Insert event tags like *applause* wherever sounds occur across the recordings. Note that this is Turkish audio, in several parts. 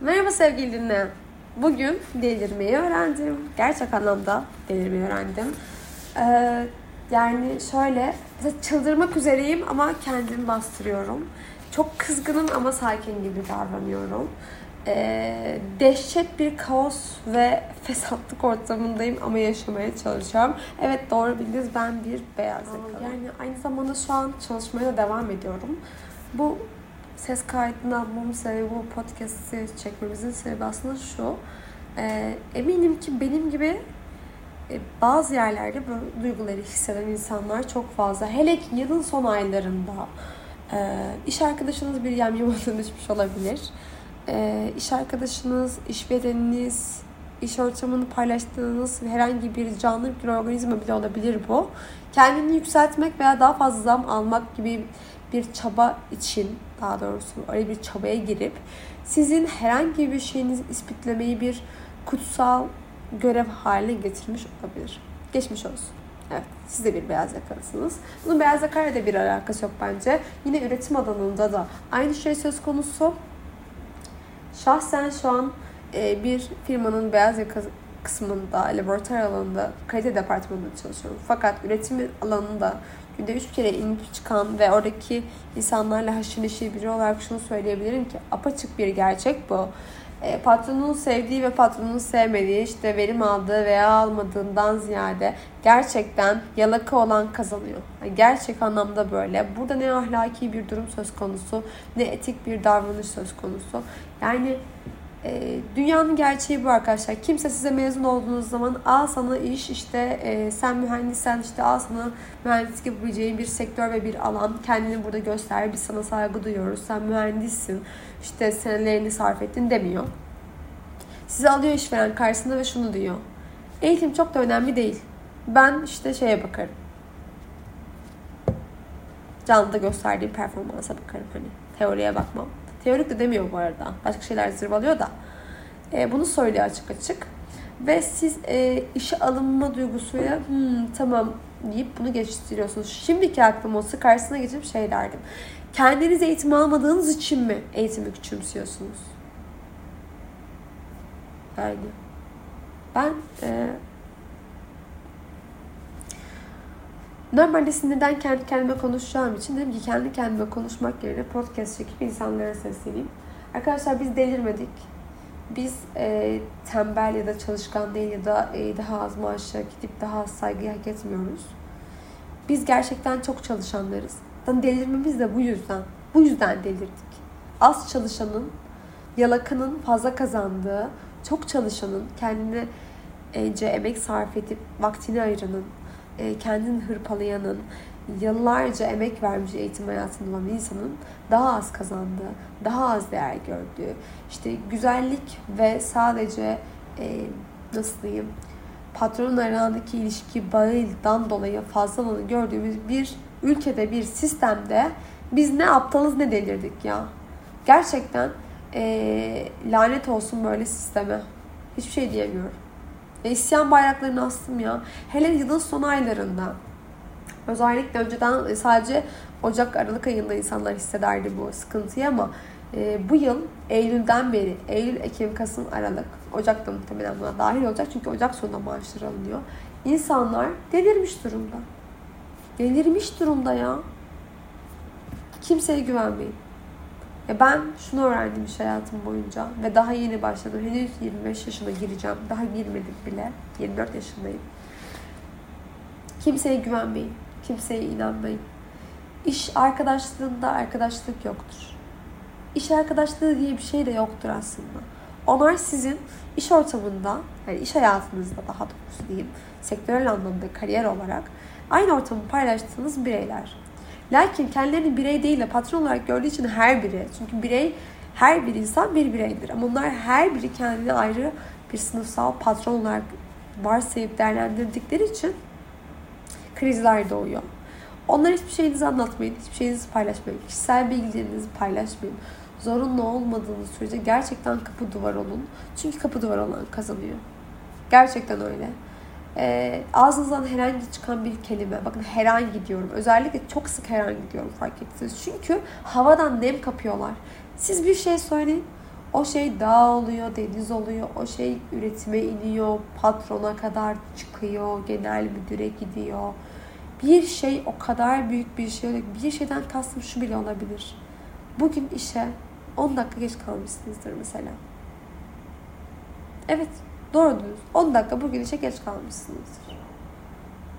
Merhaba sevgili dinleyen. Bugün delirmeyi öğrendim. Gerçek anlamda delirmeyi öğrendim. Ee, yani şöyle, mesela çıldırmak üzereyim ama kendimi bastırıyorum. Çok kızgınım ama sakin gibi davranıyorum. Ee, dehşet bir kaos ve *laughs* fesatlık ortamındayım ama yaşamaya çalışıyorum. Evet doğru bildiniz ben bir beyaz yakalıyım. Yani aynı zamanda şu an çalışmaya da devam ediyorum. Bu ses kaydını almamın sebebi bu podcast'i çekmemizin sebebi aslında şu. E, eminim ki benim gibi e, bazı yerlerde böyle duyguları hisseden insanlar çok fazla. Hele ki yılın son aylarında e, iş arkadaşınız bir yamyamadan düşmüş olabilir. E, iş arkadaşınız, işvereniniz, iş ortamını paylaştığınız herhangi bir canlı bir organizma bile olabilir bu. Kendini yükseltmek veya daha fazla zam almak gibi bir çaba için daha doğrusu öyle bir çabaya girip sizin herhangi bir şeyinizi ispitlemeyi bir kutsal görev haline getirmiş olabilir. Geçmiş olsun. Evet, siz de bir beyaz yakalısınız. Bunun beyaz yakayla da bir alakası yok bence. Yine üretim alanında da aynı şey söz konusu. Şahsen şu an e, bir firmanın beyaz yaka kısmında, laboratuvar alanında, kalite departmanında çalışıyorum. Fakat üretim alanında günde üç kere inip çıkan ve oradaki insanlarla haşır neşir biri olarak şunu söyleyebilirim ki apaçık bir gerçek bu. E, patronun sevdiği ve patronun sevmediği işte verim aldığı veya almadığından ziyade gerçekten yalaka olan kazanıyor. Yani gerçek anlamda böyle. Burada ne ahlaki bir durum söz konusu ne etik bir davranış söz konusu. Yani e, dünyanın gerçeği bu arkadaşlar. Kimse size mezun olduğunuz zaman al sana iş işte e, sen mühendissen işte al sana mühendislik yapabileceğin bir sektör ve bir alan. Kendini burada göster. Biz sana saygı duyuyoruz. Sen mühendissin. işte senelerini sarf ettin demiyor. Sizi alıyor işveren karşısında ve şunu diyor. Eğitim çok da önemli değil. Ben işte şeye bakarım. Canlıda gösterdiğim performansa bakarım hani. Teoriye bakmam. Teorik de demiyor bu arada. Başka şeyler zırvalıyor da. E, bunu söylüyor açık açık. Ve siz e, işe alınma duygusuyla hmm, tamam deyip bunu geçiştiriyorsunuz. Şimdiki aklım olsa karşısına geçip şey derdim. Kendiniz eğitim almadığınız için mi eğitimi küçümsüyorsunuz? Yani ben e, Normalde sinirden kendi kendime konuşacağım için dedim ki kendi kendime konuşmak yerine podcast çekip insanlara sesleneyim. Arkadaşlar biz delirmedik. Biz e, tembel ya da çalışkan değil ya da e, daha az maaşa gidip daha az saygı hak etmiyoruz. Biz gerçekten çok çalışanlarız. Yani delirmemiz de bu yüzden. Bu yüzden delirdik. Az çalışanın, yalakanın fazla kazandığı, çok çalışanın, kendine ence emek sarf edip vaktini ayıranın, e, kendini hırpalayanın, yıllarca emek vermiş eğitim hayatında olan insanın daha az kazandığı, daha az değer gördüğü, işte güzellik ve sadece e, nasıl diyeyim patronun arasındaki ilişki bağından dolayı fazlalığını gördüğümüz bir ülkede, bir sistemde biz ne aptalız ne delirdik ya. Gerçekten e, lanet olsun böyle sisteme. Hiçbir şey diyemiyorum. E, isyan bayraklarını astım ya. Hele yılın son aylarında. Özellikle önceden sadece Ocak, Aralık ayında insanlar hissederdi bu sıkıntıyı ama e, bu yıl Eylül'den beri, Eylül, Ekim, Kasım, Aralık, Ocak da muhtemelen buna dahil olacak çünkü Ocak sonunda maaşlar alınıyor. İnsanlar delirmiş durumda. Delirmiş durumda ya. Kimseye güvenmeyin. Ya ben şunu öğrendim iş hayatım boyunca ve daha yeni başladım. Henüz 25 yaşına gireceğim. Daha girmedik bile. 24 yaşındayım. Kimseye güvenmeyin. Kimseye inanmayın. İş arkadaşlığında arkadaşlık yoktur. İş arkadaşlığı diye bir şey de yoktur aslında. Onlar sizin iş ortamında, yani iş hayatınızda daha doğrusu diyeyim, sektörel anlamda kariyer olarak aynı ortamı paylaştığınız bireyler. Lakin kendilerini birey değil de patron olarak gördüğü için her biri. Çünkü birey, her bir insan bir bireydir. Ama onlar her biri kendini ayrı bir sınıfsal patron olarak varsayıp değerlendirdikleri için krizler doğuyor. Onlara hiçbir şeyinizi anlatmayın, hiçbir şeyinizi paylaşmayın. Kişisel bilgilerinizi paylaşmayın. Zorunlu olmadığınız sürece gerçekten kapı duvar olun. Çünkü kapı duvar olan kazanıyor. Gerçekten öyle e, ağzınızdan herhangi çıkan bir kelime, bakın herhangi diyorum. Özellikle çok sık herhangi diyorum fark ettiniz. Çünkü havadan nem kapıyorlar. Siz bir şey söyleyin, O şey dağ oluyor, deniz oluyor. O şey üretime iniyor, patrona kadar çıkıyor, genel müdüre gidiyor. Bir şey o kadar büyük bir şey. Bir şeyden kastım şu bile olabilir. Bugün işe 10 dakika geç kalmışsınızdır mesela. Evet, doğru düz. 10 dakika bugün işe geç kalmışsınızdır.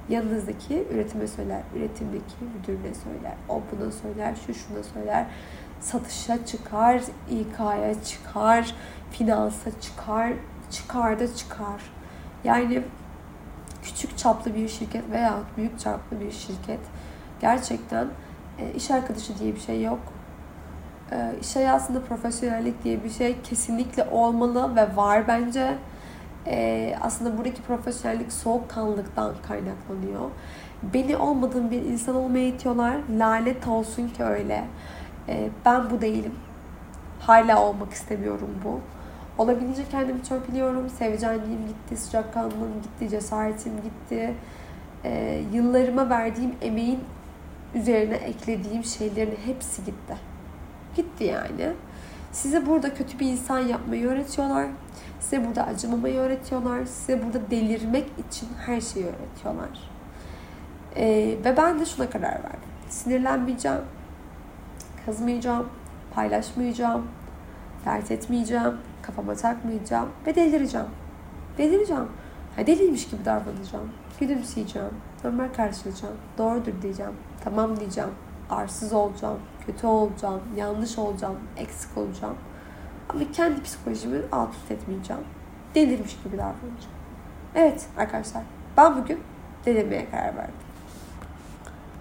Yanınızdaki üretime söyler, üretimdeki müdürüne söyler, o buna söyler, şu şuna söyler satışa çıkar, İK'ya çıkar, finansa çıkar, çıkar da çıkar. Yani küçük çaplı bir şirket veya büyük çaplı bir şirket gerçekten e, iş arkadaşı diye bir şey yok. E, iş hayatında profesyonellik diye bir şey kesinlikle olmalı ve var bence. E, aslında buradaki profesyonellik soğukkanlılıktan kaynaklanıyor. Beni olmadığım bir insan olmaya itiyorlar. Lanet olsun ki öyle. E, ben bu değilim. Hala olmak istemiyorum bu. Olabildiğince kendimi törpülüyorum. Seveceğim gitti, sıcakkanlılığım gitti, cesaretim gitti. E, yıllarıma verdiğim emeğin üzerine eklediğim şeylerin hepsi gitti. Gitti yani. Size burada kötü bir insan yapmayı öğretiyorlar. Size burada acımamayı öğretiyorlar. Size burada delirmek için her şeyi öğretiyorlar. Ee, ve ben de şuna karar verdim. Sinirlenmeyeceğim kızmayacağım, paylaşmayacağım, dert etmeyeceğim, kafama takmayacağım ve delireceğim. Delireceğim. Ha, deliymiş gibi davranacağım. Gülümseyeceğim. Normal karşılayacağım. Doğrudur diyeceğim. Tamam diyeceğim. Arsız olacağım. Kötü olacağım. Yanlış olacağım. Eksik olacağım. Ama kendi psikolojimi alt üst etmeyeceğim. Delirmiş gibi davranacağım. Evet arkadaşlar. Ben bugün delirmeye karar verdim.